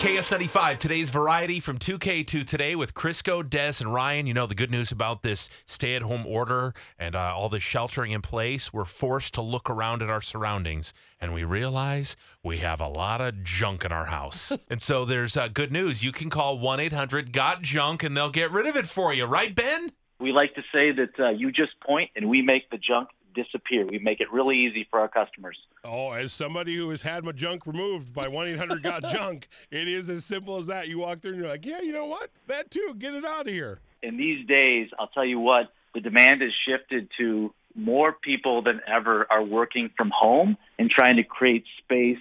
KS95, today's variety from 2K to today with Crisco, Dez, and Ryan. You know, the good news about this stay at home order and uh, all this sheltering in place, we're forced to look around at our surroundings and we realize we have a lot of junk in our house. and so there's uh, good news. You can call 1 800 GOT JUNK and they'll get rid of it for you, right, Ben? We like to say that uh, you just point and we make the junk disappear. We make it really easy for our customers. Oh, as somebody who has had my junk removed by 1 800 Got Junk, it is as simple as that. You walk through and you're like, yeah, you know what? That too, get it out of here. In these days, I'll tell you what, the demand has shifted to more people than ever are working from home and trying to create space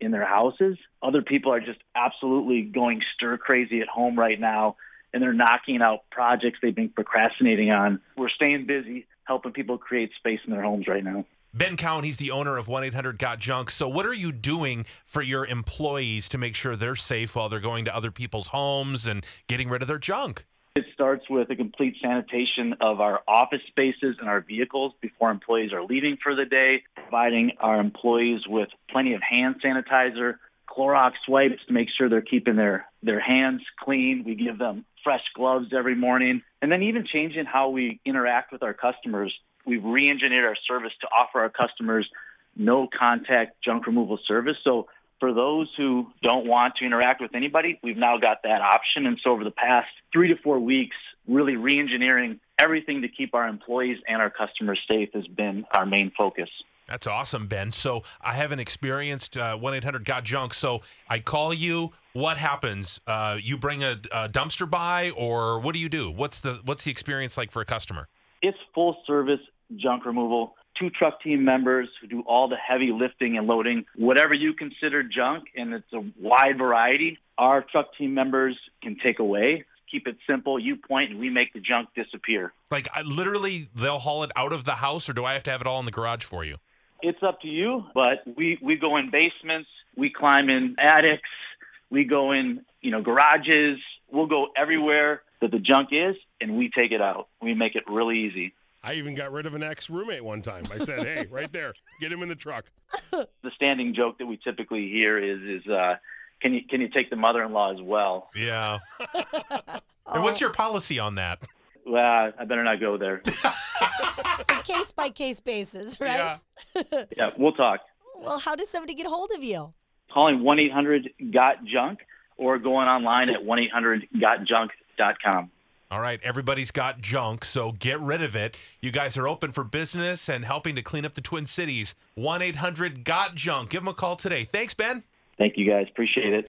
in their houses. Other people are just absolutely going stir crazy at home right now and they're knocking out projects they've been procrastinating on. We're staying busy helping people create space in their homes right now. Ben Cowan, he's the owner of 1 800 Got Junk. So, what are you doing for your employees to make sure they're safe while they're going to other people's homes and getting rid of their junk? It starts with a complete sanitation of our office spaces and our vehicles before employees are leaving for the day, providing our employees with plenty of hand sanitizer, Clorox wipes to make sure they're keeping their, their hands clean. We give them fresh gloves every morning. And then even changing how we interact with our customers. We've re engineered our service to offer our customers no contact junk removal service. So for those who don't want to interact with anybody, we've now got that option. And so over the past three to four weeks, really re engineering everything to keep our employees and our customers safe has been our main focus. That's awesome, Ben. So I haven't experienced uh, one eight hundred got junk. So I call you. What happens? Uh, you bring a, a, dumpster by, or what do you do? What's the what's the experience like for a customer? It's full service junk removal. Two truck team members who do all the heavy lifting and loading, whatever you consider junk, and it's a wide variety. Our truck team members can take away keep it simple. You point and we make the junk disappear. Like I, literally, they'll haul it out of the house, or do I have to have it all in the garage for you? It's up to you. But we we go in basements, we climb in attics, we go in you know garages. We'll go everywhere that the junk is, and we take it out. We make it really easy. I even got rid of an ex roommate one time. I said, "Hey, right there, get him in the truck." the standing joke that we typically hear is, "Is uh, can you can you take the mother-in-law as well?" Yeah. and what's your policy on that? Well, I better not go there. it's a case by case basis, right? Yeah. yeah, we'll talk. Well, how does somebody get a hold of you? Calling 1 800 GOT JUNK or going online at 1 800 GOTJUNK.com. All right, everybody's got junk, so get rid of it. You guys are open for business and helping to clean up the Twin Cities. 1 800 GOT JUNK. Give them a call today. Thanks, Ben. Thank you, guys. Appreciate it.